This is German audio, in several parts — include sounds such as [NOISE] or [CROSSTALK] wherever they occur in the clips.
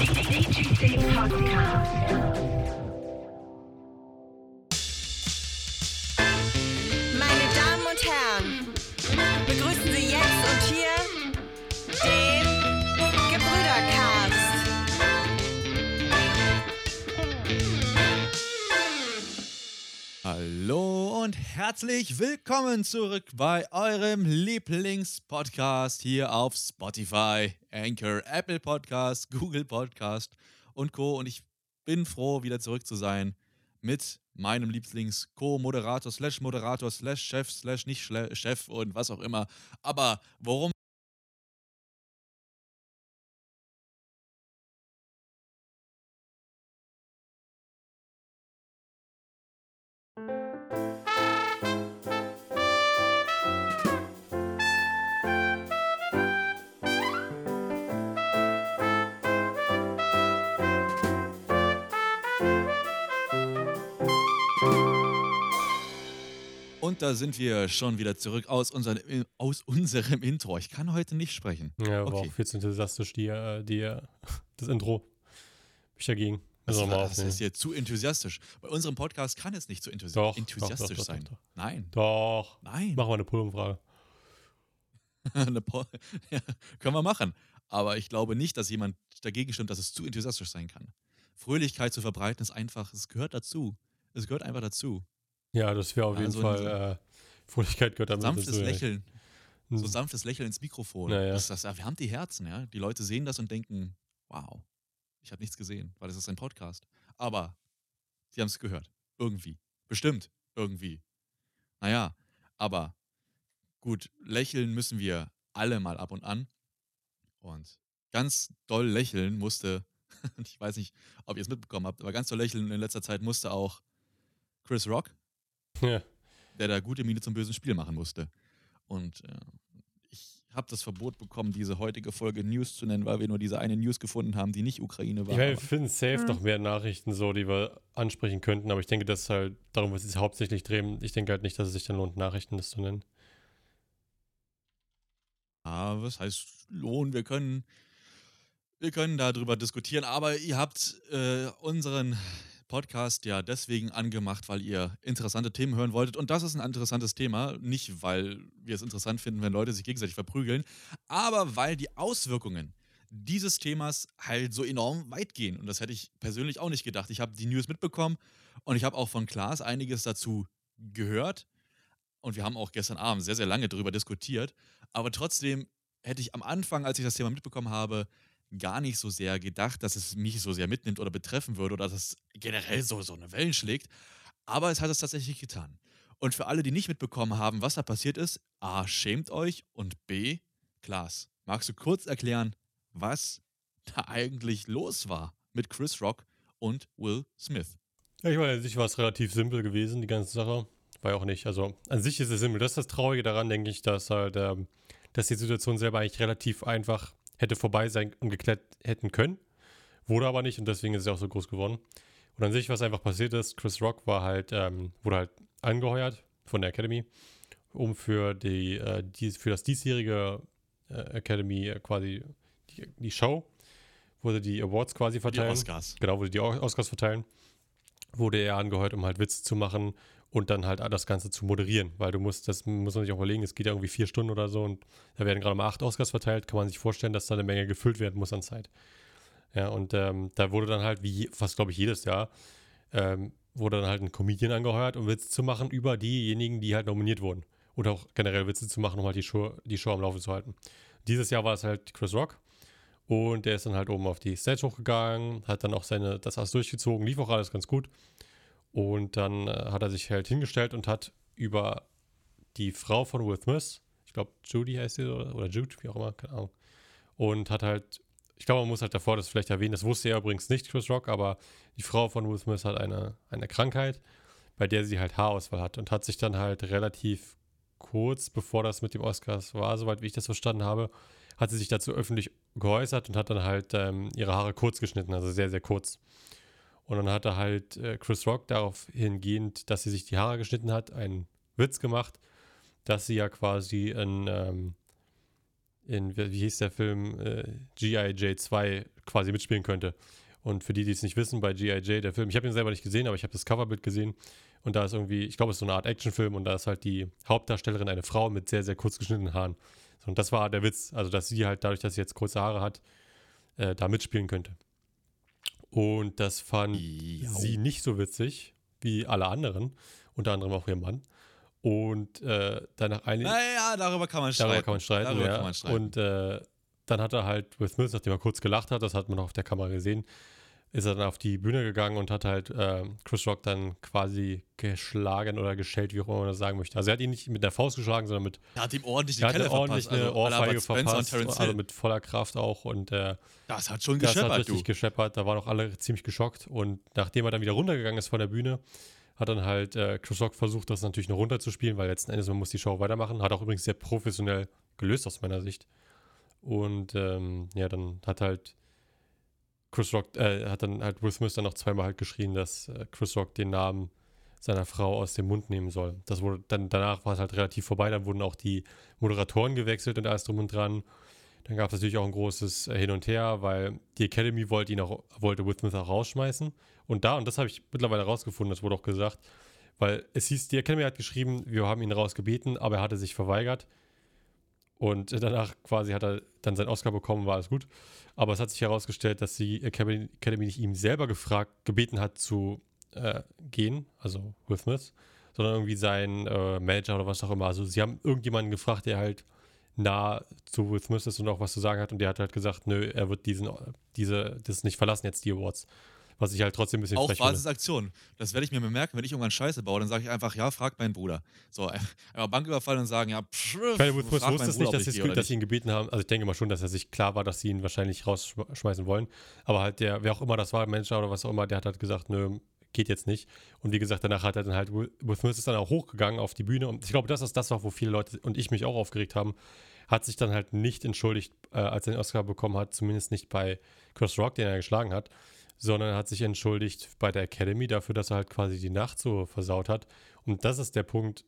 DGC Podcast. Und herzlich willkommen zurück bei eurem Lieblingspodcast hier auf Spotify, Anchor, Apple Podcast, Google Podcast und Co. Und ich bin froh, wieder zurück zu sein mit meinem Lieblings-Co-Moderator, slash Moderator, slash Chef, slash nicht Chef und was auch immer. Aber worum Und da sind wir schon wieder zurück aus, unseren, aus unserem Intro. Ich kann heute nicht sprechen. Ja, war Okay. auch viel zu enthusiastisch, die, äh, die, äh, das Intro. Bin ich dagegen. Das, war, das ist hier zu enthusiasch. Bei unserem Podcast kann es nicht zu enthusi Doch, enthusiastisch doch, doch, sein. Nein, Doch. nein. Machen wir eine Pull-Umfrage. [LAUGHS] Eine [LAUGHS] ja, können wir machen. Aber ich glaube nicht, dass jemand dagegen stimmt, dass es zu enthusiastisch sein kann. Fröhlichkeit zu verbreiten ist einfach, es gehört dazu. Es gehört einfach dazu. Ja, das wäre auf jeden Also Fall, äh, Fröhlichkeit gehört damit Sanftes dazu. Lächeln. Hm. So sanftes Lächeln ins Mikrofon. Ja, ja. Das, das erwärmt die Herzen, ja. Die Leute sehen das und denken, wow, ich habe nichts gesehen, weil das ist ein Podcast. Aber sie haben es gehört. Irgendwie. Bestimmt. Irgendwie. Naja, aber gut, lächeln müssen wir alle mal ab und an. Und ganz doll lächeln musste, [LAUGHS] ich weiß nicht, ob ihr es mitbekommen habt, aber ganz doll lächeln in letzter Zeit musste auch Chris Rock, Ja. der da gute Miene zum bösen Spiel machen musste. Und äh, ich habe das Verbot bekommen, diese heutige Folge News zu nennen, weil wir nur diese eine News gefunden haben, die nicht Ukraine war. Ich meine, wir finden safe Hm. noch mehr Nachrichten so, die wir ansprechen könnten, aber ich denke, das ist halt, darum wird es sich hauptsächlich drehen. Ich denke halt nicht, dass es sich dann lohnt, Nachrichten das zu nennen. Ah, was heißt Lohn? Wir können, wir können darüber diskutieren, aber ihr habt äh, unseren Podcast ja deswegen angemacht, weil ihr interessante Themen hören wolltet. Und das ist ein interessantes Thema. Nicht, weil wir es interessant finden, wenn Leute sich gegenseitig verprügeln, aber weil die Auswirkungen dieses Themas halt so enorm weit gehen. Und das hätte ich persönlich auch nicht gedacht. Ich habe die News mitbekommen und ich habe auch von Klaas einiges dazu gehört. Und wir haben auch gestern Abend sehr, sehr lange darüber diskutiert. Aber trotzdem hätte ich am Anfang, als ich das Thema mitbekommen habe, gar nicht so sehr gedacht, dass es mich so sehr mitnimmt oder betreffen würde oder dass es generell so, so eine Wellen schlägt. Aber es hat es tatsächlich getan. Und für alle, die nicht mitbekommen haben, was da passiert ist, A, schämt euch und B, Klaas, magst du kurz erklären, was da eigentlich los war mit Chris Rock und Will Smith? Ja, ich meine, an sich war es relativ simpel gewesen, die ganze Sache. War ja auch nicht, also an sich ist es simpel. Das ist das Traurige daran, denke ich, dass halt, ähm, dass die Situation selber eigentlich relativ einfach hätte vorbei sein und geklärt hätten können. Wurde aber nicht und deswegen ist es auch so groß geworden. Und an sich, was einfach passiert ist, Chris Rock war halt, ähm, wurde halt angeheuert von der Academy, um für die, äh, die für das diesjährige äh, Academy äh, quasi die, die Show, wurde die Awards quasi Die verteilen. Oscars. Genau, wurde die Oscars verteilen. Wurde er angeheuert, um halt Witze zu machen und dann halt das Ganze zu moderieren, weil du musst, das muss man sich auch überlegen, es geht ja irgendwie vier Stunden oder so und da werden gerade mal acht Oscars verteilt, kann man sich vorstellen, dass da eine Menge gefüllt werden muss an Zeit. Ja, und ähm, da wurde dann halt, wie fast glaube ich jedes Jahr, ähm, wurde dann halt ein Comedian angeheuert, um Witze zu machen über diejenigen, die halt nominiert wurden. Oder auch generell Witze zu machen, um halt die Show, die Show am Laufen zu halten. Dieses Jahr war es halt Chris Rock. Und der ist dann halt oben auf die Stage hochgegangen, hat dann auch seine, das alles durchgezogen, lief auch alles ganz gut. Und dann äh, hat er sich halt hingestellt und hat über die Frau von Will Smith, ich glaube Judy heißt sie oder, oder Jude, wie auch immer, keine Ahnung. Und hat halt, ich glaube, man muss halt davor das vielleicht erwähnen, das wusste er übrigens nicht, Chris Rock, aber die Frau von Will Smith hat eine, eine Krankheit, bei der sie halt Haarausfall hat und hat sich dann halt relativ kurz bevor das mit dem Oscars war, soweit wie ich das verstanden habe, hat sie sich dazu öffentlich geäußert und hat dann halt ähm, ihre Haare kurz geschnitten, also sehr, sehr kurz. Und dann hat er halt äh, Chris Rock darauf hingehend, dass sie sich die Haare geschnitten hat, einen Witz gemacht, dass sie ja quasi ein, ähm, in, wie hieß der Film, äh, G.I.J. 2 quasi mitspielen könnte. Und für die, die es nicht wissen, bei G.I.J., der Film, ich habe ihn selber nicht gesehen, aber ich habe das Coverbild gesehen. Und da ist irgendwie, ich glaube, es ist so eine Art Actionfilm und da ist halt die Hauptdarstellerin eine Frau mit sehr, sehr kurz geschnittenen Haaren. Und das war der Witz, also dass sie halt dadurch, dass sie jetzt kurze Haare hat, äh, da mitspielen könnte. Und das fand Ja. sie nicht so witzig wie alle anderen, unter anderem auch ihr Mann. Und äh, danach eine, Naja, darüber kann man streiten. Darüber kann man streiten, Darüber ja. kann man streiten. Und äh, dann hat er halt Will Smith, nachdem er kurz gelacht hat, das hat man auch auf der Kamera gesehen, ist er dann auf die Bühne gegangen und hat halt äh, Chris Rock dann quasi geschlagen oder geschellt, wie auch immer man das sagen möchte. Also er hat ihn nicht mit der Faust geschlagen, sondern mit er hat ihm ordentlich die er hat ordentlich verpasst. eine also, Ohrfeige und verpasst, also mit voller Kraft auch und äh, Das hat schon das hat gescheppert, richtig du. gescheppert. Da waren auch alle ziemlich geschockt. Und nachdem er dann wieder runtergegangen ist von der Bühne, hat dann halt äh, Chris Rock versucht, das natürlich noch runterzuspielen, weil letzten Endes man muss die Show weitermachen. Hat auch übrigens sehr professionell gelöst aus meiner Sicht. Und ähm, ja, dann hat halt Chris Rock, äh, hat dann halt Will Smith dann noch zweimal halt geschrien, dass äh, Chris Rock den Namen seiner Frau aus dem Mund nehmen soll. Das wurde dann danach war es halt relativ vorbei. Dann wurden auch die Moderatoren gewechselt und alles drum und dran. Dann gab es natürlich auch ein großes äh, Hin und Her, weil die Academy wollte ihn auch, wollte Will Smith auch rausschmeißen. Und da, und das habe ich mittlerweile rausgefunden, das wurde auch gesagt, weil es hieß, die Academy hat geschrieben, wir haben ihn rausgebeten, aber er hatte sich verweigert. Und danach quasi hat er dann seinen Oscar bekommen, war alles gut. Aber es hat sich herausgestellt, dass die Academy nicht ihm selber gefragt, gebeten hat zu äh, gehen, also Will Smith, sondern irgendwie sein äh, Manager oder was auch immer. Also sie haben irgendjemanden gefragt, der halt nah zu Will Smith ist und auch was zu sagen hat und der hat halt gesagt, nö, er wird diesen, diese, das nicht verlassen jetzt, die Awards. Was ich halt trotzdem ein bisschen Auch frech finde. Basisaktion. Das werde ich mir bemerken, wenn ich irgendwann Scheiße baue, dann sage ich einfach, ja, frag meinen Bruder. So, einmal Bank überfallen und sagen, ja, pff, Smith frag wusste es nicht, dass, sie dass sie ihn gebeten haben. Also ich denke mal schon, dass er sich klar war, dass sie ihn wahrscheinlich rausschmeißen wollen. Aber halt der, wer auch immer das war, Manager oder was auch immer, der hat halt gesagt, nö, geht jetzt nicht. Und wie gesagt, danach hat er dann halt, Will Smith ist dann auch hochgegangen auf die Bühne. Und ich glaube, das ist das, wo viele Leute und ich mich auch aufgeregt haben. Hat sich dann halt nicht entschuldigt, äh, als er den Oscar bekommen hat, zumindest nicht bei Chris Rock, den er geschlagen hat, sondern hat sich entschuldigt bei der Academy dafür, dass er halt quasi die Nacht so versaut hat. Und das ist der Punkt,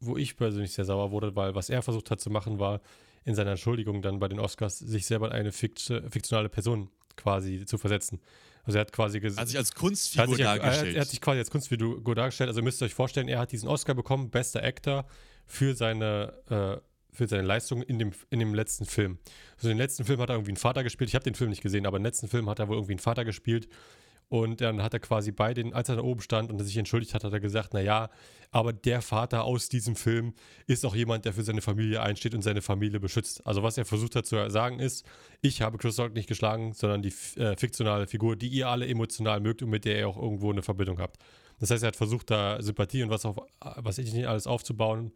wo ich persönlich sehr sauer wurde, weil was er versucht hat zu machen, war in seiner Entschuldigung dann bei den Oscars, sich selber in eine fikt fiktionale Person quasi zu versetzen. Also er hat quasi gesagt. Hat sich als Kunstfigur hat, sich, er, dargestellt. er hat sich quasi als Kunstfigur dargestellt. Also ihr müsst euch vorstellen, er hat diesen Oscar bekommen, bester Actor, für seine, äh, für seine Leistung in dem, in dem letzten Film. Also dem letzten Film hat er irgendwie einen Vater gespielt. Ich habe den Film nicht gesehen, aber im letzten Film hat er wohl irgendwie einen Vater gespielt. Und dann hat er quasi bei den, als er da oben stand und er sich entschuldigt hat, hat er gesagt, naja, aber der Vater aus diesem Film ist auch jemand, der für seine Familie einsteht und seine Familie beschützt. Also was er versucht hat zu sagen ist, ich habe Chris Rock nicht geschlagen, sondern die äh, fiktionale Figur, die ihr alle emotional mögt und mit der ihr auch irgendwo eine Verbindung habt. Das heißt, er hat versucht, da Sympathie und was, auf, was ich nicht alles aufzubauen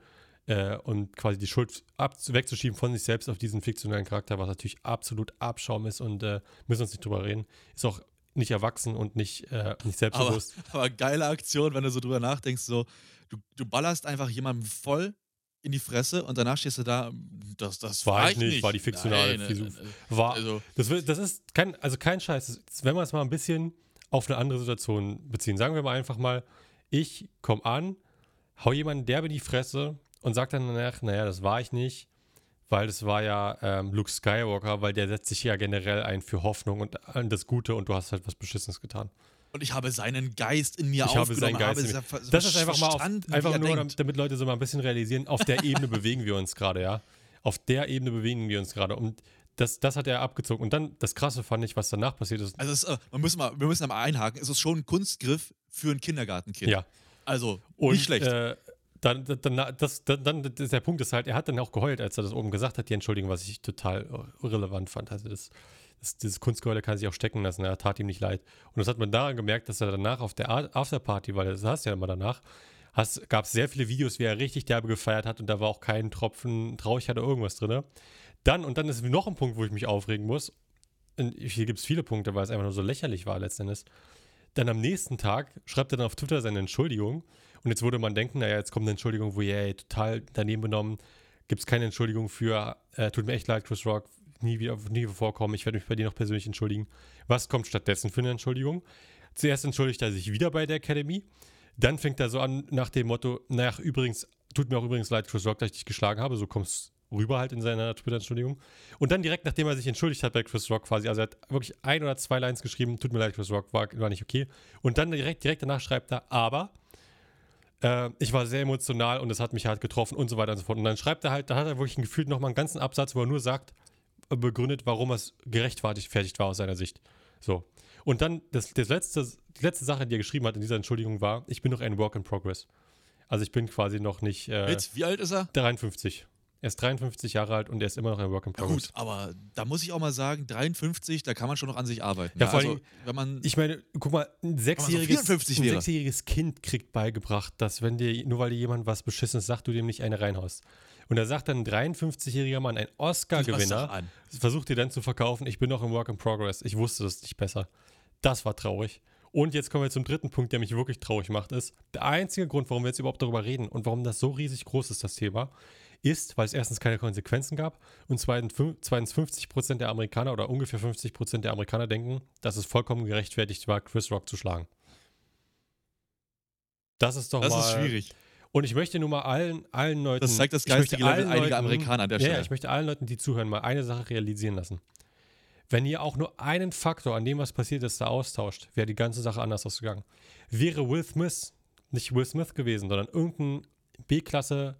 äh, und quasi die Schuld ab, wegzuschieben von sich selbst auf diesen fiktionalen Charakter, was natürlich absolut Abschaum ist und äh, müssen wir uns nicht drüber reden. Ist auch nicht erwachsen und nicht, äh, nicht aber, selbstbewusst. aber geile Aktion, wenn du so drüber nachdenkst, so, du, du ballerst einfach jemandem voll in die Fresse und danach stehst du da, das, das War war, ich nicht, war die fiktionale Nein, äh, War, Also, das, das ist kein, also kein Scheiß. Das- Wenn wir es mal ein bisschen auf eine andere Situation beziehen, sagen wir mal einfach mal, ich komme an, hau jemanden derbe in die Fresse und sag dann danach, naja, das war ich nicht, weil das war ja ähm, Luke Skywalker, weil der setzt sich ja generell ein für Hoffnung und an das Gute und du hast halt was Beschissenes getan. und ich habe seinen Geist in mir Ich habe aufgenommen, seinen Geist. in habe mir. ver- das ist einfach mal auf, einfach nur, denkt. damit, Leute so mal ein bisschen realisieren, auf der Ebene bewegen wir uns gerade, ja. Auf der Ebene bewegen wir uns gerade. Und das, das hat er abgezogen. Und dann, das Krasse fand ich, was danach passiert ist. Also, es, äh, man muss mal, wir müssen mal einhaken, es ist schon ein Kunstgriff für ein Kindergartenkind. Ja. Also, Und, nicht schlecht. Äh, dann, dann, das, dann, dann das, der Punkt ist halt, er hat dann auch geheult, als er das oben gesagt hat, die Entschuldigung, was ich total irrelevant fand. Also das, das, dieses Kunstgeheule kann sich auch stecken lassen, er tat ihm nicht leid. Und das hat man daran gemerkt, dass er danach auf der Afterparty, weil das hast ja immer danach, gab es sehr viele Videos, wie er richtig derbe gefeiert hat und da war auch kein Tropfen Traurigkeit oder irgendwas drin. Dann, und dann ist noch ein Punkt, wo ich mich aufregen muss. Und hier gibt es viele Punkte, weil es einfach nur so lächerlich war letzten Endes. Dann am nächsten Tag schreibt er dann auf Twitter seine Entschuldigung. Und jetzt würde man denken, naja, jetzt kommt eine Entschuldigung, wo ey, total daneben benommen. Gibt es keine Entschuldigung für, äh, tut mir echt leid, Chris Rock, nie wieder, nie vorkommen, ich werde mich bei dir noch persönlich entschuldigen. Was kommt stattdessen für eine Entschuldigung? Zuerst entschuldigt er sich wieder bei der Academy. Dann fängt er so an nach dem Motto, naja, übrigens, tut mir auch übrigens leid, Chris Rock, dass ich dich geschlagen habe, so kommst rüber halt in seiner Twitter-Entschuldigung. Und dann direkt, nachdem er sich entschuldigt hat bei Chris Rock quasi, also er hat wirklich ein oder zwei Lines geschrieben, tut mir leid, Chris Rock, war, war nicht okay. Und dann direkt, direkt danach schreibt er, aber äh, ich war sehr emotional und es hat mich halt getroffen und so weiter und so fort. Und dann schreibt er halt, da hat er wirklich gefühlt nochmal einen ganzen Absatz, wo er nur sagt, äh, begründet, warum es gerechtfertigt war aus seiner Sicht. So. Und dann, das, das letzte, die letzte Sache, die er geschrieben hat in dieser Entschuldigung war, ich bin noch ein Work in Progress. Also ich bin quasi noch nicht äh, Mit, wie alt ist er? 53. Er ist 53 Jahre alt und er ist immer noch ein Work in Ja, Progress. gut, aber da muss ich auch mal sagen, 53, da kann man schon noch an sich arbeiten. Ja, vor also, allem- wenn man Ich meine, guck mal, ein sechsjähriges, 54 ein sechsjähriges Kind kriegt beigebracht, dass wenn dir, nur weil dir jemand was Beschissenes sagt, du dem nicht eine reinhaust. Und da sagt dann ein 53-jähriger Mann, ein Oscar-Gewinner, versucht dir dann zu verkaufen, ich bin noch im Work in Progress. Ich wusste das nicht besser. Das war traurig. Und jetzt kommen wir zum dritten Punkt, der mich wirklich traurig macht, ist, der einzige Grund, warum wir jetzt überhaupt darüber reden und warum das so riesig groß ist, das Thema, ist, weil es erstens keine Konsequenzen gab und zweitens, fün- zweitens 50% der Amerikaner oder ungefähr 50% der Amerikaner denken, dass es vollkommen gerechtfertigt war, Chris Rock zu schlagen. Das ist doch Das mal... ist schwierig. Und ich möchte nur mal allen, allen Leuten... Das zeigt das geistige Level einiger Amerikaner an der Stelle. Ja, ich möchte allen Leuten, die zuhören, mal eine Sache realisieren lassen. Wenn ihr auch nur einen Faktor an dem, was passiert ist, da austauscht, wäre die ganze Sache anders ausgegangen. Wäre Will Smith nicht Will Smith gewesen, sondern irgendein B-Klasse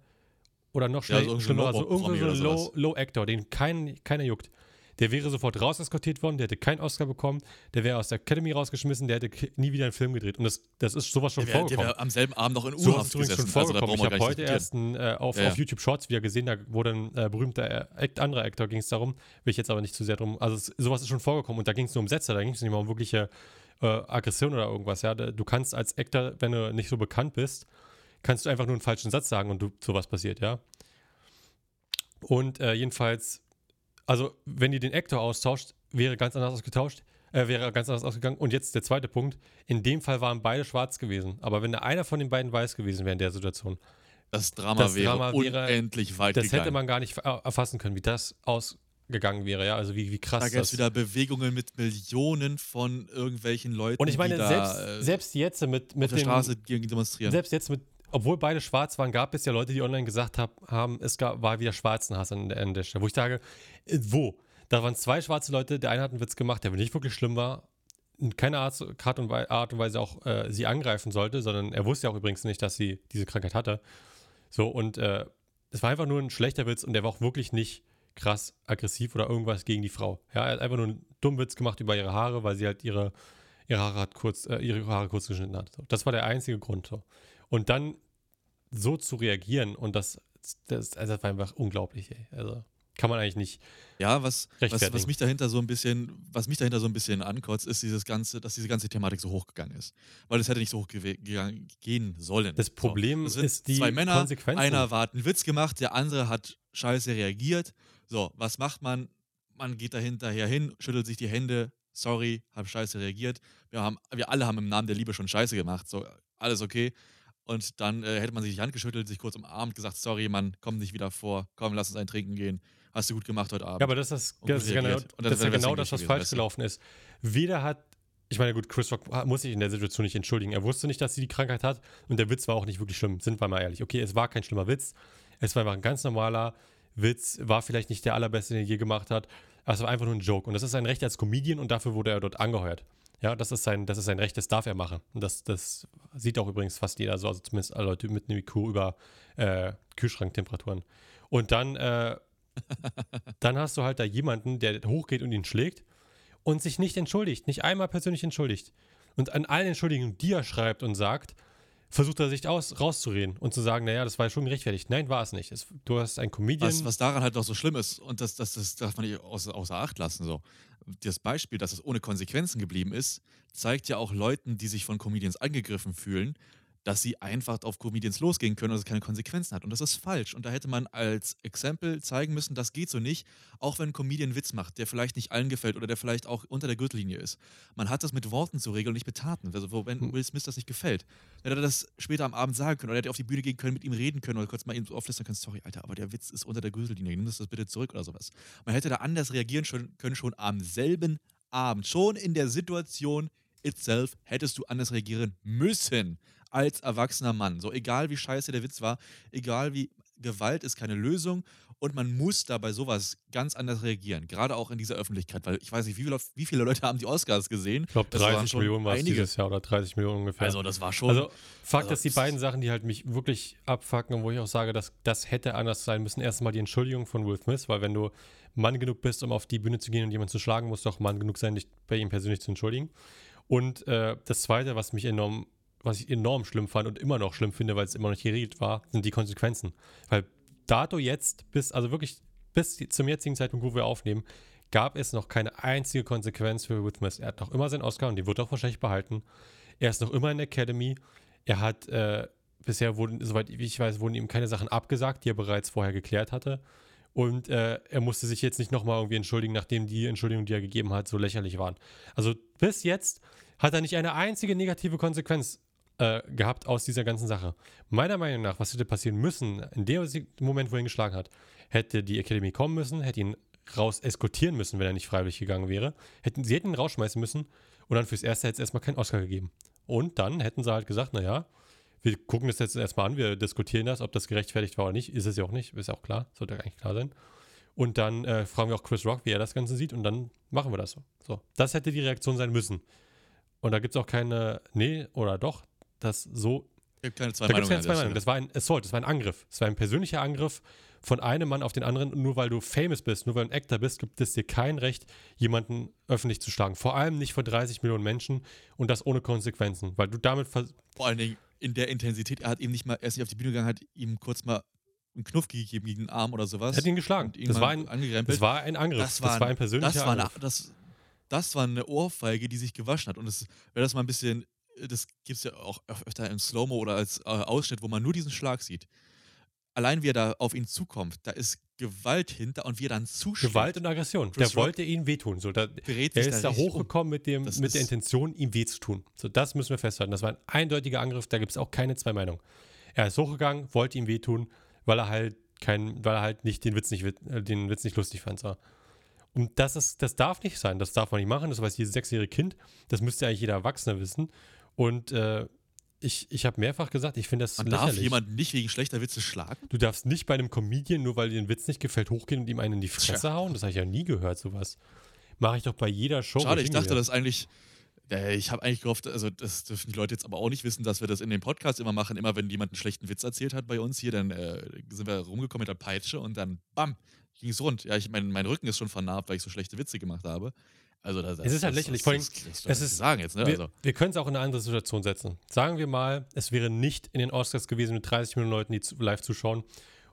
oder noch Ja, schnell, so schlimmer, also Low-Promi irgendein so oder Low- sowas. Low-Actor, den kein, keiner juckt. Der wäre sofort rauseskortiert worden, der hätte keinen Oscar bekommen, der wäre aus der Academy rausgeschmissen, der hätte nie wieder einen Film gedreht. Und das, das ist sowas schon Der wäre vorgekommen. wär am selben Abend noch in So U-Haft übrigens gesessen. schon Also vorgekommen. wir ich habe heute erst ein, äh, auf, Ja, ja. auf YouTube Shorts wieder gesehen, da wurde ein äh, berühmter äh, Act, anderer Actor, ging es darum, will ich jetzt aber nicht zu sehr drum, also es, sowas ist schon vorgekommen und da ging es nur um Sätze, da ging es nicht mal um wirkliche äh, Aggression oder irgendwas, ja. Du kannst als Actor, wenn du nicht so bekannt bist, kannst du einfach nur einen falschen Satz sagen und du, sowas passiert, ja. Und äh, jedenfalls, also wenn ihr den Actor austauscht, wäre ganz anders ausgetauscht, äh, wäre ganz anders ausgegangen. Und jetzt der zweite Punkt. In dem Fall waren beide schwarz gewesen. Aber wenn da einer von den beiden weiß gewesen wäre in der Situation, Das Drama das wäre Drama wäre- unendlich weit das gegangen. hätte man gar nicht er- erfassen können, wie das ausgegangen wäre, ja. Also wie, wie krass da gäbe es wieder Bewegungen mit Millionen von irgendwelchen Leuten, Und ich meine, die da, selbst, äh, selbst jetzt mit, auf mit der Straße gegen demonstrieren. selbst jetzt mit, obwohl beide schwarz waren, gab es ja Leute, die online gesagt hab, haben, es gab, war wieder Schwarzenhass an der, an der Stelle. Wo ich sage, äh, wo? Da waren zwei schwarze Leute, der eine hat einen Witz gemacht, der nicht wirklich schlimm war, in keiner Art, Art und Weise auch äh, sie angreifen sollte, sondern er wusste ja auch übrigens nicht, dass sie diese Krankheit hatte. So, und äh, es war einfach nur ein schlechter Witz und der war auch wirklich nicht krass aggressiv oder irgendwas gegen die Frau. Ja, er hat einfach nur einen dummen Witz gemacht über ihre Haare, weil sie halt ihre, ihre Haare hat kurz, äh, ihre Haare kurz geschnitten hat. So. Das war der einzige Grund. So. Und dann so zu reagieren und das, das, also das war einfach unglaublich, ey. Also kann man eigentlich nicht. Ja, was, was, was mich dahinter so ein bisschen, was mich dahinter so ein bisschen ankotzt, ist dieses ganze, dass diese ganze Thematik so hochgegangen ist. Weil es hätte nicht so hoch gehen sollen. Das Problem so, sind ist die zwei Männer, Konsequenzen. einer hat einen Witz gemacht, der andere hat scheiße reagiert. So, was macht man? Man geht da hinterher hin, schüttelt sich die Hände, sorry, hab scheiße reagiert. Wir, haben, wir alle haben im Namen der Liebe schon scheiße gemacht, so, alles okay. Und dann äh, hätte man sich die Hand geschüttelt, sich kurz umarmt, gesagt, sorry, Mann, komm nicht wieder vor, komm, lass uns ein Trinken gehen. Hast du gut gemacht heute Abend. Ja, aber das ist, das ist, genau, dann das ist ja das genau das, was durch falsch gewesen, gelaufen ist. Weder hat, ich meine, gut, Chris Rock muss sich in der Situation nicht entschuldigen. Er wusste nicht, dass sie die Krankheit hat und der Witz war auch nicht wirklich schlimm. Sind wir mal ehrlich. Okay, es war kein schlimmer Witz. Es war einfach ein ganz normaler Witz. War vielleicht nicht der allerbeste, den er je gemacht hat. Aber es war einfach nur ein Joke. Und das ist sein Recht als Comedian und dafür wurde er dort angeheuert. Ja, das ist sein, das ist sein Recht, das darf er machen. Und das, das sieht auch übrigens fast jeder so, also zumindest alle Leute mit einem IQ über äh, Kühlschranktemperaturen. Und dann, äh, [LAUGHS] dann hast du halt da jemanden, der hochgeht und ihn schlägt und sich nicht entschuldigt, nicht einmal persönlich entschuldigt. Und an allen Entschuldigungen, die er schreibt und sagt, versucht er sich aus, rauszureden und zu sagen, naja, das war ja schon gerechtfertigt. Nein, war es nicht. Es, du hast einen Comedian. Was, was daran halt auch so schlimm ist, und das, das, das darf man nicht außer, außer Acht lassen, so. Das Beispiel, dass es ohne Konsequenzen geblieben ist, zeigt ja auch Leuten, die sich von Comedians angegriffen fühlen, dass sie einfach auf Comedians losgehen können und es keine Konsequenzen hat. Und das ist falsch. Und da hätte man als Exempel zeigen müssen, das geht so nicht, auch wenn ein Comedian Witz macht, der vielleicht nicht allen gefällt oder der vielleicht auch unter der Gürtellinie ist. Man hat das mit Worten zu regeln und nicht mit Taten. Also, wenn Will Smith das nicht gefällt, dann hätte er das später am Abend sagen können oder hätte er auf die Bühne gehen können, mit ihm reden können oder kurz mal ihm so auflistern können, sorry, Alter, aber der Witz ist unter der Gürtellinie, nimm das bitte zurück oder sowas. Man hätte da anders reagieren können, schon am selben Abend, schon in der Situation itself hättest du anders reagieren müssen als erwachsener Mann. So egal wie scheiße der Witz war, egal wie Gewalt ist keine Lösung und man muss da bei sowas ganz anders reagieren. Gerade auch in dieser Öffentlichkeit, weil ich weiß nicht, wie viele, wie viele Leute haben die Oscars gesehen? Ich glaube, Das waren 30 schon Millionen war es dieses Jahr oder 30 Millionen ungefähr. Also, das war schon. Also, Fakt, also, dass die beiden Sachen, die halt mich wirklich abfucken und wo ich auch sage, dass das hätte anders sein müssen. Erstmal die Entschuldigung von Will Smith, weil wenn du Mann genug bist, um auf die Bühne zu gehen und jemanden zu schlagen, musst du auch Mann genug sein, dich bei ihm persönlich zu entschuldigen. Und äh, das Zweite, was mich enorm, was ich enorm schlimm fand und immer noch schlimm finde, weil es immer noch nicht geregelt war, sind die Konsequenzen. Weil dato jetzt, bis, also wirklich bis zum jetzigen Zeitpunkt, wo wir aufnehmen, gab es noch keine einzige Konsequenz für Will Smith. Er hat noch immer seinen Oscar und den wird auch wahrscheinlich behalten. Er ist noch immer in der Academy. Er hat äh, bisher wurden, soweit ich weiß, wurden ihm keine Sachen abgesagt, die er bereits vorher geklärt hatte. Und äh, er musste sich jetzt nicht nochmal irgendwie entschuldigen, nachdem die Entschuldigungen, die er gegeben hat, so lächerlich waren. Also bis jetzt hat er nicht eine einzige negative Konsequenz äh, gehabt aus dieser ganzen Sache. Meiner Meinung nach, was hätte passieren müssen, in dem Moment, wo er ihn geschlagen hat, hätte die Academy kommen müssen, hätte ihn raus eskortieren müssen, wenn er nicht freiwillig gegangen wäre. Hätten, sie hätten ihn rausschmeißen müssen und dann fürs Erste hätte es erstmal keinen Oscar gegeben. Und dann hätten sie halt gesagt, naja, wir gucken das jetzt erstmal an, wir diskutieren das, ob das gerechtfertigt war oder nicht. Ist es ja auch nicht, ist ja auch klar, sollte eigentlich klar sein. Und dann äh, fragen wir auch Chris Rock, wie er das Ganze sieht und dann machen wir das so. So, das hätte die Reaktion sein müssen. Und da gibt es auch keine, nee oder doch, das so Es gibt keine zwei da Meinungen. es keine zwei Meinungen. Das war ein Assault, das war ein Angriff. Das war ein persönlicher Angriff von einem Mann auf den anderen. Und nur weil du famous bist, nur weil du ein Actor bist, gibt es dir kein Recht, jemanden öffentlich zu schlagen. Vor allem nicht vor 30 Millionen Menschen und das ohne Konsequenzen. Weil du damit. Vor allen Dingen in der Intensität. Er hat ihm nicht mal, er ist nicht auf die Bühne gegangen, hat ihm kurz mal einen Knuff gegeben gegen den Arm oder sowas. hat ihn geschlagen. ihn Das war, ein, das war ein Angriff. Das war, ein persönlicher das war eine, Angriff. das, das war eine Ohrfeige, die sich gewaschen hat. Und das, wenn das mal ein bisschen, das gibt es ja auch öf- öfter im Slow-Mo oder als äh, Ausschnitt, wo man nur diesen Schlag sieht. Allein wie er da auf ihn zukommt, da ist Gewalt hinter und wie er dann zuschlägt. Gewalt und Aggression. Chris der wollte ihm wehtun. So, da, dreht er sich ist da um. hochgekommen mit, dem, Das mit der Intention, ihm weh zu tun. So, das müssen wir festhalten. Das war ein eindeutiger Angriff, da gibt es auch keine zwei Meinungen. Er ist hochgegangen, wollte ihm wehtun, weil er halt kein, weil er halt nicht den Witz nicht, äh, den Witz nicht lustig fand. So. Und das ist, das darf nicht sein, das darf man nicht machen, das weiß jedes sechsjährige Kind, das müsste eigentlich jeder Erwachsene wissen. Und äh, ich, ich habe mehrfach gesagt, ich finde das Man lächerlich. darf jemanden nicht wegen schlechter Witze schlagen. Du darfst nicht bei einem Comedian, nur weil dir ein Witz nicht gefällt, hochgehen und ihm einen in die Fresse Tja. hauen. Das habe ich ja nie gehört, sowas. Mache ich doch bei jeder Show. Schade, ich dachte, das eigentlich. äh, Ich habe eigentlich gehofft, also das dürfen die Leute jetzt aber auch nicht wissen, dass wir das in dem Podcast immer machen. Immer wenn jemand einen schlechten Witz erzählt hat bei uns hier, dann äh, sind wir rumgekommen mit der Peitsche und dann bam, ging es rund. Ja, ich mein, mein Rücken ist schon vernarbt, weil ich so schlechte Witze gemacht habe. Also das, Es ist halt lächerlich. Das, das, das, das, ist- sagen jetzt, ne? Wir, Also, wir können es auch in eine andere Situation setzen. Sagen wir mal, es wäre nicht in den Oscars gewesen mit 30 Millionen Leuten, die zu, live zuschauen.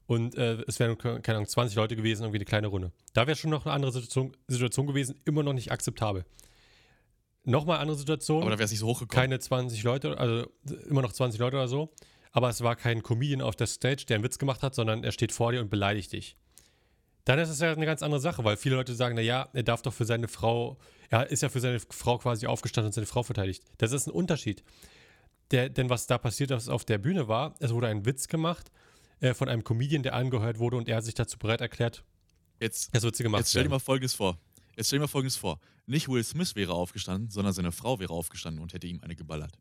Und äh, es wären, keine Ahnung, 20 Leute gewesen, irgendwie eine kleine Runde. Da wäre schon noch eine andere Situation, Situation gewesen, immer noch nicht akzeptabel. Nochmal andere Situation. aber da wäre es nicht so hochgekommen. keine 20 Leute, also immer noch 20 Leute oder so. Aber es war kein Comedian auf der Stage, der einen Witz gemacht hat, sondern er steht vor dir und beleidigt dich. Dann ist es ja eine ganz andere Sache, weil viele Leute sagen, naja, er darf doch für seine Frau, er ist ja für seine Frau quasi aufgestanden und seine Frau verteidigt. Das ist ein Unterschied. Der, denn was da passiert ist auf der Bühne war, es wurde ein Witz gemacht äh, von einem Comedian, der angehört wurde und er hat sich dazu bereit erklärt, Jetzt, das Witze gemacht jetzt stell dir mal Folgendes vor. Jetzt stell dir mal Folgendes vor. Nicht Will Smith wäre aufgestanden, sondern seine Frau wäre aufgestanden und hätte ihm eine geballert.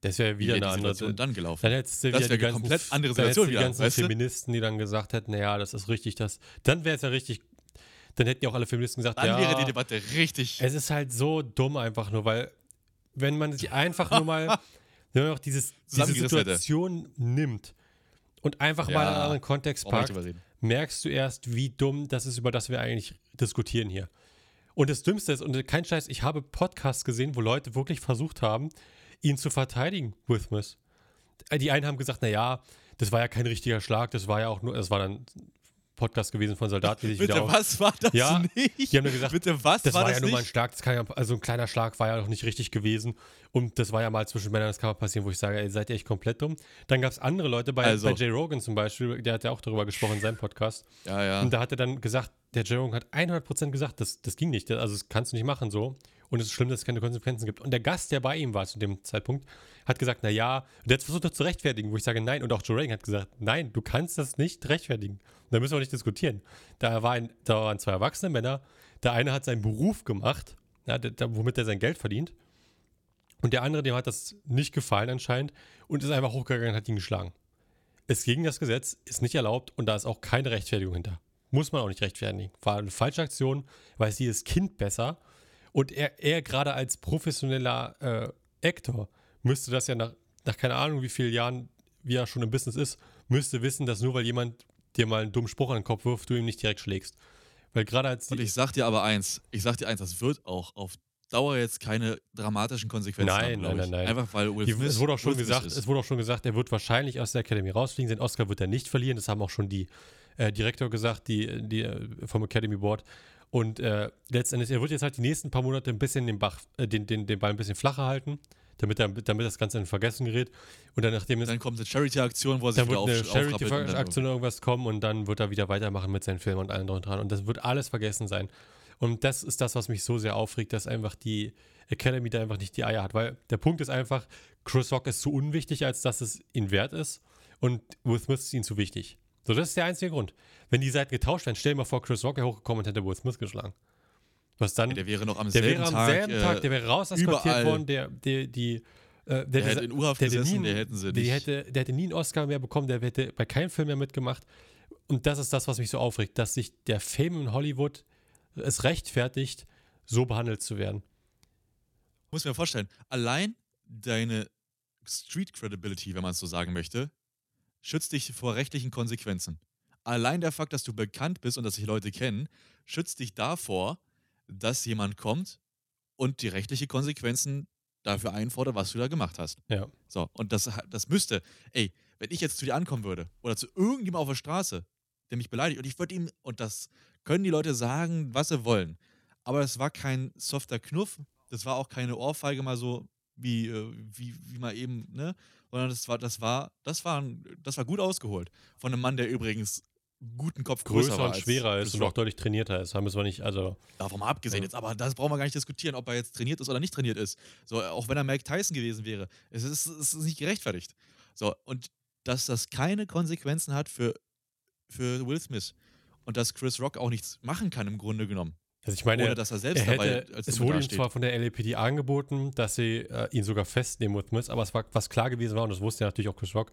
Das wäre Wie wieder eine die andere Situation dann gelaufen? Dann hättest du Das wieder wäre die eine ganzen, komplett andere dann Situation die wieder, ganzen weißt du? Feministen, die dann gesagt hätten, naja, das ist richtig, das. Dann wäre es ja richtig. Dann hätten ja auch alle Feministen gesagt, Dann ja. wäre die Debatte richtig. es ist halt so dumm einfach nur, weil wenn man sich einfach nur mal, [LAUGHS] wenn man auch dieses, diese Zusammengerissen hätte. Situation nimmt und einfach Ja, mal in einen anderen Kontext packt, merkst du erst, wie dumm das ist, über das wir eigentlich diskutieren hier. Und das Dümmste ist, und kein Scheiß, ich habe Podcasts gesehen, wo Leute wirklich versucht haben, ihn zu verteidigen, Will Smith. Die einen haben gesagt, naja, das war ja kein richtiger Schlag, das war ja auch nur, das war dann ein Podcast gewesen von Soldaten, die sich Bitte, wieder was war das Ja, nicht? die haben nur gesagt, Bitte, was das war, war, das ja nur mal ein? Schlag, das kann ja, also ein kleiner Schlag war ja noch nicht richtig gewesen. Und das war ja mal zwischen Männern, das kann mal passieren, wo ich sage, ey, seid ihr echt komplett dumm. Dann gab es andere Leute, bei, Also. bei Jay Rogan zum Beispiel, der hat ja auch darüber gesprochen in seinem Podcast. Ja, ja. Und da hat er dann gesagt, der Jay Rogan hat 100% gesagt, das, das ging nicht, also das kannst du nicht machen so. Und es ist schlimm, dass es keine Konsequenzen gibt. Und der Gast, der bei ihm war zu dem Zeitpunkt, hat gesagt, na ja, und hat versucht, das zu rechtfertigen, wo ich sage, nein. Und auch Joe Rogan hat gesagt, nein, du kannst das nicht rechtfertigen. Und da müssen wir nicht diskutieren. Da, war ein, da waren zwei erwachsene Männer. Der eine hat seinen Beruf gemacht, ja, der, womit er sein Geld verdient. Und der andere, dem hat das nicht gefallen anscheinend und ist einfach hochgegangen und hat ihn geschlagen. ist gegen das Gesetz, ist nicht erlaubt und da ist auch keine Rechtfertigung hinter. Muss man auch nicht rechtfertigen. War eine falsche Aktion, weiß jedes Kind besser. Und er, er gerade als professioneller äh, Actor müsste das ja nach, nach keine Ahnung wie vielen Jahren, wie er schon im Business ist, müsste wissen, dass nur weil jemand dir mal einen dummen Spruch an den Kopf wirft, du ihm nicht direkt schlägst. Weil gerade als Und ich sag dir aber eins, ich sag dir eins, das wird auch auf Dauer jetzt keine dramatischen Konsequenzen Nein, haben, nein, nein, nein. Einfach weil Will Smith, es, wurde auch schon Will gesagt, ist. es wurde auch schon gesagt, er wird wahrscheinlich aus der Academy rausfliegen. Den Oscar wird er nicht verlieren. Das haben auch schon die äh, Direktor gesagt, die, die äh, vom Academy Board. Und äh, letztendlich, er wird jetzt halt die nächsten paar Monate ein bisschen den, Bach, äh, den, den, den Ball ein bisschen flacher halten, damit, er, damit das Ganze in Vergessen gerät. Und dann, nachdem es Dann kommt eine Charity-Aktion, wo er sich dann wieder wird eine auf, Charity-Aktion irgendwas kommen und dann wird er wieder weitermachen mit seinen Filmen und allem und dran. Und das wird alles vergessen sein. Und das ist das, was mich so sehr aufregt, dass einfach die Academy da einfach nicht die Eier hat. Weil der Punkt ist einfach, Chris Rock ist zu unwichtig, als dass es ihn wert ist. Und Will Smith ist ihm zu wichtig. So, das ist der einzige Grund. Wenn die Seiten getauscht wären, stell dir mal vor, Chris Rock wäre hochgekommen und hätte Will Smith geschlagen. Was dann? Der wäre noch am Der selben wäre am Tag, selben äh, Tag, der wäre raus überall. worden, der, der, die, äh, der, Der hätte in U-Haft der gesessen, nie, der hätten sie nicht. hätte, der hätte nie einen Oscar mehr bekommen, der hätte bei keinem Film mehr mitgemacht. Und das ist das, was mich so aufregt, dass sich der Fame in Hollywood es rechtfertigt, so behandelt zu werden. muss mir vorstellen, allein deine Street Credibility, wenn man es so sagen möchte, schützt dich vor rechtlichen Konsequenzen. Allein der Fakt, dass du bekannt bist und dass sich Leute kennen, schützt dich davor, dass jemand kommt und die rechtliche Konsequenzen dafür einfordert, was du da gemacht hast. Ja. So, und das, das müsste, ey, wenn ich jetzt zu dir ankommen würde oder zu irgendjemandem auf der Straße, der mich beleidigt und ich würde ihm, und das können die Leute sagen, was sie wollen, aber es war kein softer Knuff, das war auch keine Ohrfeige mal so wie, äh, wie, wie mal eben, ne, sondern das war, das war, das war, das war gut ausgeholt. Von einem Mann, der übrigens guten Kopf größer, Größer und schwerer ist und auch deutlich trainierter ist. Haben wir nicht, also Davon mal abgesehen jetzt, aber das brauchen wir gar nicht diskutieren, ob er jetzt trainiert ist oder nicht trainiert ist. So, auch wenn er Mike Tyson gewesen wäre. Es ist, es ist nicht gerechtfertigt. So, und dass das keine Konsequenzen hat für, für Will Smith und dass Chris Rock auch nichts machen kann im Grunde genommen. Also ich meine, Ohne dass er selbst er dabei hätte, als es wurde ihm zwar von der LAPD angeboten, dass sie äh, ihn sogar festnehmen müssen, aber es war, was klar gewesen war, und das wusste ja natürlich auch Chris Rock,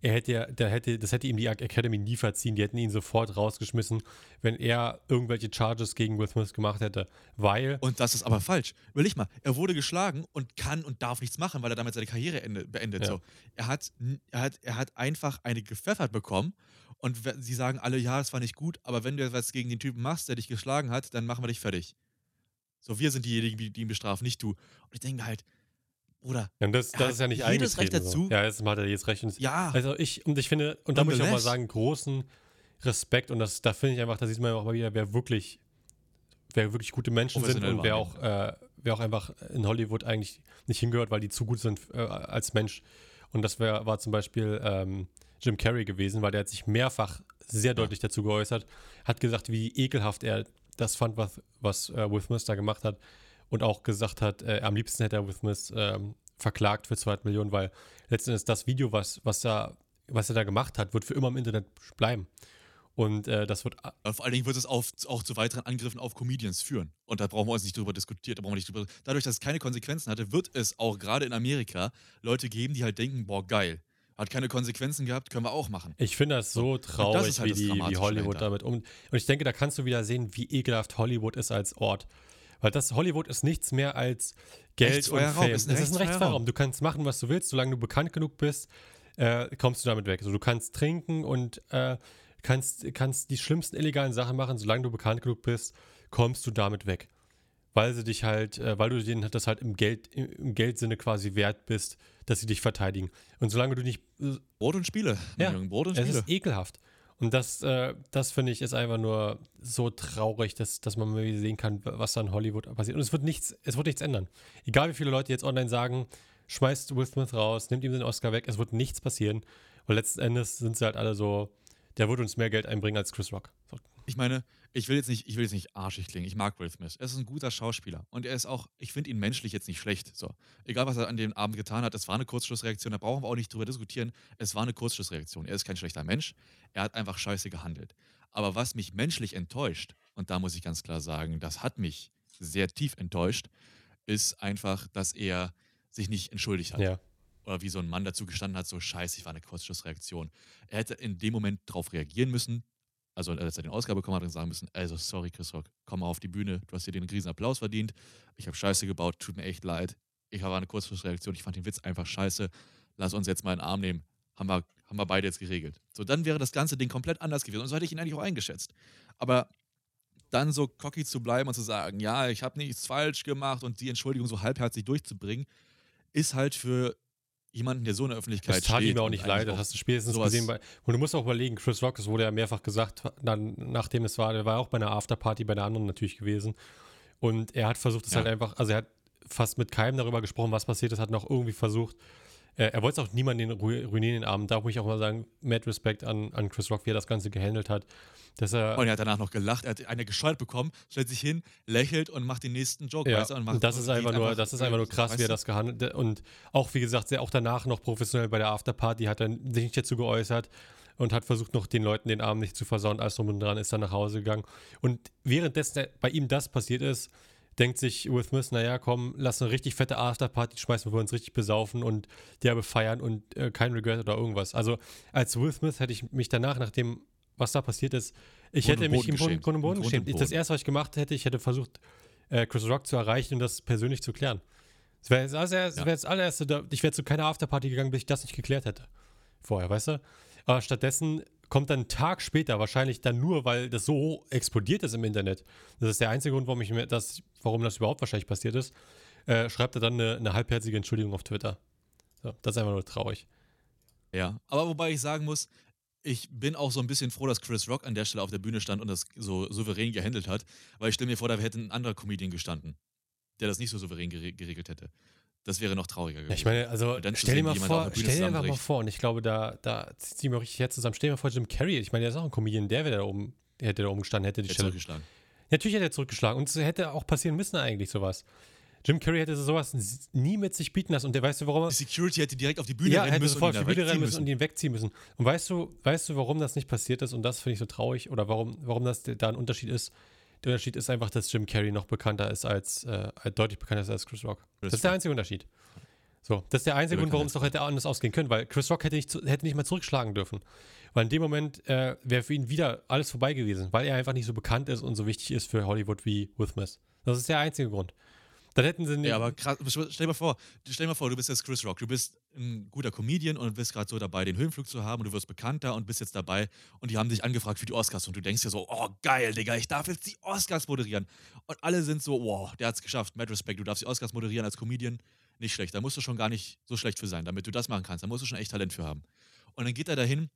er hätte der hätte, das hätte ihm die Academy nie verziehen, die hätten ihn sofort rausgeschmissen, wenn er irgendwelche Charges gegen Will Smith gemacht hätte, weil, Und das ist aber falsch. Überleg mal, er wurde geschlagen und kann und darf nichts machen, weil er damit seine Karriere ende, beendet. Ja. So. Er, hat, er, hat, er hat einfach eine gepfeffert bekommen und sie sagen alle, ja, es war nicht gut, aber wenn du was gegen den Typen machst, der dich geschlagen hat, dann machen wir dich fertig. So, wir sind diejenigen, die, ihn bestrafen, nicht du. Und ich denke halt, Bruder, und das, das ist ja nicht jedes Recht dazu. So. Ja, jetzt hat er jetzt recht. Ja, Also ich, und ich finde, und da muss ich auch mal sagen, großen Respekt und das, da finde ich einfach, da sieht man auch mal wieder, wer wirklich, wer wirklich gute Menschen sind und wer auch, äh, wer auch einfach in Hollywood eigentlich nicht hingehört, weil die zu gut sind äh, als Mensch. Und das wär, war zum Beispiel ähm, Jim Carrey gewesen, weil der hat sich mehrfach sehr deutlich dazu geäußert, hat gesagt, wie ekelhaft er das fand, was, was äh, Will Smith da gemacht hat und auch gesagt hat, äh, am liebsten hätte er Will Smith ähm, verklagt für 200 Millionen, weil letztendlich das Video, was, was, da, was er da gemacht hat, wird für immer im Internet bleiben. Und äh, das wird vor allen Dingen wird es auf, auch zu weiteren Angriffen auf Comedians führen. Und da brauchen wir uns nicht drüber diskutieren. Da brauchen wir nicht drüber. Dadurch, dass es keine Konsequenzen hatte, wird es auch gerade in Amerika Leute geben, die halt denken, boah, geil. Hat keine Konsequenzen gehabt, können wir auch machen. Ich finde das so traurig, ist halt wie, das die, wie Hollywood dahinter. damit um. Und ich denke, da kannst du wieder sehen, wie ekelhaft Hollywood ist als Ort. Weil das Hollywood ist nichts mehr als Geld und Fame. Raum, ist ein es ist ein rechtsfreier. Raum. Du kannst machen, was du willst, solange du bekannt genug bist, äh, kommst du damit weg. Also du kannst trinken und äh, kannst, kannst die schlimmsten illegalen Sachen machen, solange du bekannt genug bist, kommst du damit weg. Weil sie dich halt, äh, weil du denen das halt im Geld, im, Geldsinne quasi wert bist, dass sie dich verteidigen. Und solange du nicht äh, Brot und Spiele. Ja, Junge, Brot und es Spiele. ist ekelhaft. Und das, äh, das finde ich, ist einfach nur so traurig, dass, dass man mal wieder sehen kann, was da in Hollywood passiert. Und es wird nichts, es wird nichts ändern. Egal wie viele Leute jetzt online sagen, schmeißt Will Smith raus, nimmt ihm den Oscar weg, es wird nichts passieren. Weil letzten Endes sind sie halt alle so, der wird uns mehr Geld einbringen als Chris Rock. So. Ich meine, ich will jetzt nicht, ich will jetzt nicht arschig klingen. Ich mag Will Smith. Er ist ein guter Schauspieler. Und er ist auch, ich finde ihn menschlich jetzt nicht schlecht. So. Egal, was er an dem Abend getan hat, es war eine Kurzschlussreaktion, da brauchen wir auch nicht drüber diskutieren. Es war eine Kurzschlussreaktion. Er ist kein schlechter Mensch. Er hat einfach scheiße gehandelt. Aber was mich menschlich enttäuscht, und da muss ich ganz klar sagen, das hat mich sehr tief enttäuscht, ist einfach, dass er sich nicht entschuldigt hat. Ja. oder wie so ein Mann dazu gestanden hat, so scheiße, ich war eine Kurzschlussreaktion. Er hätte in dem Moment darauf reagieren müssen, also als er den Ausgabe bekommen hat sagen müssen, also sorry Chris Rock, komm mal auf die Bühne, du hast dir den riesen Applaus verdient, ich habe Scheiße gebaut, tut mir echt leid, ich war eine Kurzschlussreaktion, ich fand den Witz einfach scheiße, lass uns jetzt mal in den Arm nehmen, haben wir, haben wir beide jetzt geregelt. So, dann wäre das ganze Ding komplett anders gewesen und so hätte ich ihn eigentlich auch eingeschätzt. Aber dann so cocky zu bleiben und zu sagen, ja, ich habe nichts falsch gemacht und die Entschuldigung so halbherzig durchzubringen, ist halt für jemanden, der so in der Öffentlichkeit Das tat steht. ihm auch nicht leid, das hast du spätestens sowas- gesehen. Bei, und du musst auch überlegen, Chris Rock, das wurde ja mehrfach gesagt, dann, nachdem es war, der war auch bei einer Afterparty bei einer anderen natürlich gewesen. Und er hat versucht, es Ja. halt einfach, also er hat fast mit keinem darüber gesprochen, was passiert ist, hat noch irgendwie versucht, er wollte es auch niemanden den ru- ruinieren den Abend. Da muss ich auch mal sagen, mad Respekt an, an Chris Rock, wie er das Ganze gehandelt hat. Dass er, Und er hat danach noch gelacht, er hat eine gescheuert bekommen, stellt sich hin, lächelt und macht den nästen Joke, Ja, weißt du, und macht und das ist geht einfach nur, das ist einfach nur krass, weißt wie er das gehandelt hat. Und auch, wie gesagt, sehr, auch danach noch professionell bei der Afterparty hat er sich nicht dazu geäußert und hat versucht, noch den Leuten den Abend nicht zu versauen. Alles drum und dran ist dann nach Hause gegangen. Und währenddessen bei ihm das passiert ist, denkt sich Will Smith, naja, komm, lass eine richtig fette Afterparty schmeißen, wo wir uns richtig besaufen und derbe feiern und äh, kein Regret oder irgendwas. Also als Will Smith hätte ich mich danach, nachdem was da passiert ist, ich Grund hätte mich Boden im Grund. Grund und Boden geschämt. Ich- Das Boden. erste, was ich gemacht hätte, ich hätte versucht, äh, Chris Rock zu erreichen und das persönlich zu klären. Das wäre das, allererste- Ja. wär das allererste, ich wäre zu keiner Afterparty gegangen, bis ich das nicht geklärt hätte. Vorher, weißt du? Aber stattdessen kommt dann einen Tag später, wahrscheinlich dann nur, weil das so explodiert ist im Internet. Das ist der einzige Grund, warum, ich mir das, warum das überhaupt wahrscheinlich passiert ist. Äh, schreibt er dann eine, eine halbherzige Entschuldigung auf Twitter. So, das ist einfach nur traurig. Ja, aber wobei ich sagen muss, ich bin auch so ein bisschen froh, dass Chris Rock an der Stelle auf der Bühne stand und das so souverän gehandelt hat, weil ich stelle mir vor, da hätte ein anderer Comedian gestanden, der das nicht so souverän gere geregelt hätte. Das wäre noch trauriger gewesen. Ja, ich meine, also stell dir mal vor, stell dir einfach mal vor, und ich glaube, da, da zieht sie mir richtig jetzt zusammen. Stell dir mal vor, Jim Carrey, ich meine, der ist auch ein Comedian, der wäre da oben, der hätte da oben gestanden, hätte die Der Stelle. zurückgeschlagen. Natürlich hätte er zurückgeschlagen und es hätte auch passieren müssen eigentlich sowas. Jim Carrey hätte sowas nie mit sich bieten lassen und der weißt du, warum Die Security hätte direkt auf die Bühne ja, rennen hätte müssen sofort und auf die Bühne rennen wegziehen müssen und ihn wegziehen müssen. Und weißt du, weißt du, warum das nicht passiert ist? Und das finde ich so traurig oder warum, warum das da ein Unterschied ist? Der Unterschied ist einfach, dass Jim Carrey noch bekannter ist als, äh, deutlich bekannter ist als Chris Rock. Chris das ist der einzige Unterschied. So, das ist der einzige Grund, warum es doch hätte anders ausgehen können, weil Chris Rock hätte nicht, hätte nicht mal zurückschlagen dürfen. Weil in dem Moment äh, wäre für ihn wieder alles vorbei gewesen, weil er einfach nicht so bekannt ist und so wichtig ist für Hollywood wie Will Smith. Das ist der einzige Grund. Dann hätten sie Ja, aber krass, stell dir mal vor, stell dir mal vor, du bist jetzt Chris Rock, du bist ein guter Comedian und bist gerade so dabei, den Höhenflug zu haben und du wirst bekannter und bist jetzt dabei und die haben dich angefragt für die Oscars und du denkst dir so, oh geil, Digga, ich darf jetzt die Oscars moderieren. Und alle sind so, wow, der hat's geschafft, mad respect, du darfst die Oscars moderieren als Comedian, nicht schlecht, da musst du schon gar nicht so schlecht für sein, damit du das machen kannst, da musst du schon echt Talent für haben. Und dann geht er dahin,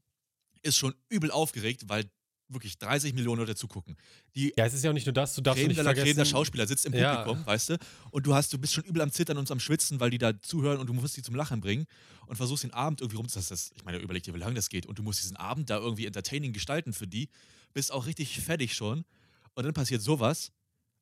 ist schon übel aufgeregt, weil wirklich 30 Millionen Leute zugucken. Die ja, es ist ja auch nicht nur das, du darfst nicht vergessen. Schauspieler sitzt im Ja. Publikum, weißt du? Und du hast, du bist schon übel am Zittern und am Schwitzen, weil die da zuhören und du musst die zum Lachen bringen und versuchst den Abend irgendwie rum. Das, das, ich meine, überleg dir, wie lange das geht. Und du musst diesen Abend da irgendwie entertaining gestalten für die. Bist auch richtig fertig schon. Und dann passiert sowas.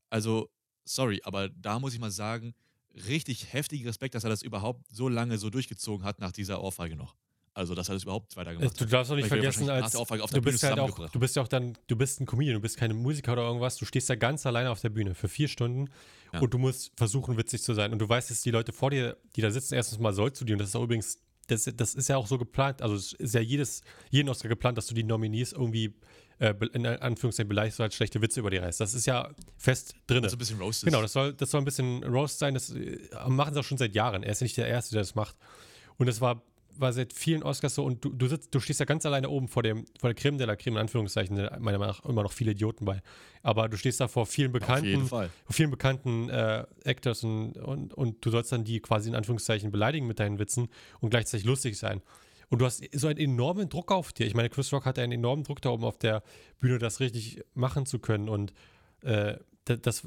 Also, sorry, aber da muss ich mal sagen, richtig heftigen Respekt, dass er das überhaupt so lange so durchgezogen hat nach dieser Ohrfeige noch. Also, dass er das überhaupt weitergemacht Du hat. darfst auch nicht vergessen, als auf der du bist halt auch, du bist ja auch dann, du bist ein Comedian, du bist keine Musiker oder irgendwas, du stehst da ganz alleine auf der Bühne für vier Stunden Ja. und du musst versuchen, witzig zu sein. Und du weißt, dass die Leute vor dir, die da sitzen, erstens mal sollst du die, und das ist auch übrigens, das, das ist ja auch so geplant, also es ist ja jedes, jeden Oscar geplant, dass du die Nominees irgendwie äh, in Anführungszeichen beleidigst oder als schlechte Witze über die reißt. Das ist ja fest drin. so ein bisschen roasted. Genau, das soll, das soll ein bisschen Roast sein. Das äh, machen sie auch schon seit Jahren. Er ist ja nicht der Erste, der das macht. Und es war, war seit vielen Oscars so. Und du, du, sitzt, du stehst ja ganz alleine oben vor, dem, vor der Creme de la Creme, in Anführungszeichen, meiner Meinung nach immer noch viele Idioten bei. Aber du stehst da vor vielen bekannten, vor vielen bekannten äh, Actors und, und, und du sollst dann die quasi in Anführungszeichen beleidigen mit deinen Witzen und gleichzeitig lustig sein. Und du hast so einen enormen Druck auf dir. Ich meine, Chris Rock hatte einen enormen Druck da oben auf der Bühne, das richtig machen zu können. Und äh, da- das,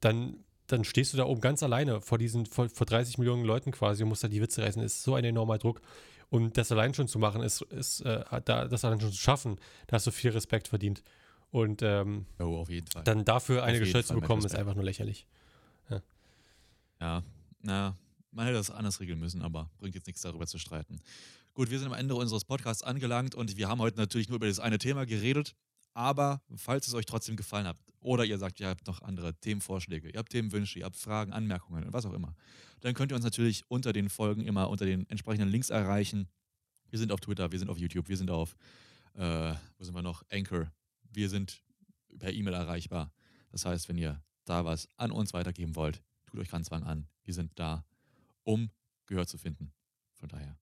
dann, dann stehst du da oben ganz alleine vor diesen, vor, vor 30 Millionen Leuten quasi und musst da die Witze reißen. Ist so ein enormer Druck. Und das allein schon zu machen, ist, ist äh, da, das allein schon zu schaffen, da hast du viel Respekt verdient. Und ähm, Oh, auf jeden Fall. dann dafür eine gestellt zu bekommen, ist einfach nur lächerlich. Ja, na, man hätte das anders regeln müssen, aber bringt jetzt nichts darüber zu streiten. Gut, wir sind am Ende unseres Podcasts angelangt und wir haben heute natürlich nur über das eine Thema geredet, Aber falls es euch trotzdem gefallen hat oder ihr sagt, ihr habt noch andere Themenvorschläge, ihr habt Themenwünsche, ihr habt Fragen, Anmerkungen und was auch immer, dann könnt ihr uns natürlich unter den Folgen immer unter den entsprechenden Links erreichen. Wir sind auf Twitter, wir sind auf YouTube, wir sind auf, äh, wo sind wir noch? Anchor. Wir sind per E-Mail erreichbar. Das heißt, wenn ihr da was an uns weitergeben wollt, tut euch keinen Zwang an. Wir sind da, um Gehör zu finden. Von daher,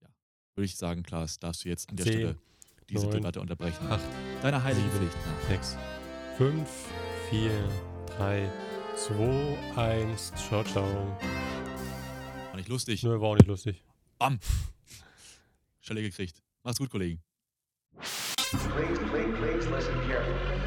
ja, würde ich sagen, Klaas, darfst du jetzt an der Zehn, Stelle diese neun, Debatte unterbrechen. acht, Deine heilige sieben, Pflicht. nach. 6, 5, 4, 3, 2, 1. Ciao, ciao. War nicht lustig. Nö, war auch nicht lustig. Bam. Stelle gekriegt. Macht's gut, Kollegen. Please, please, please listen carefully.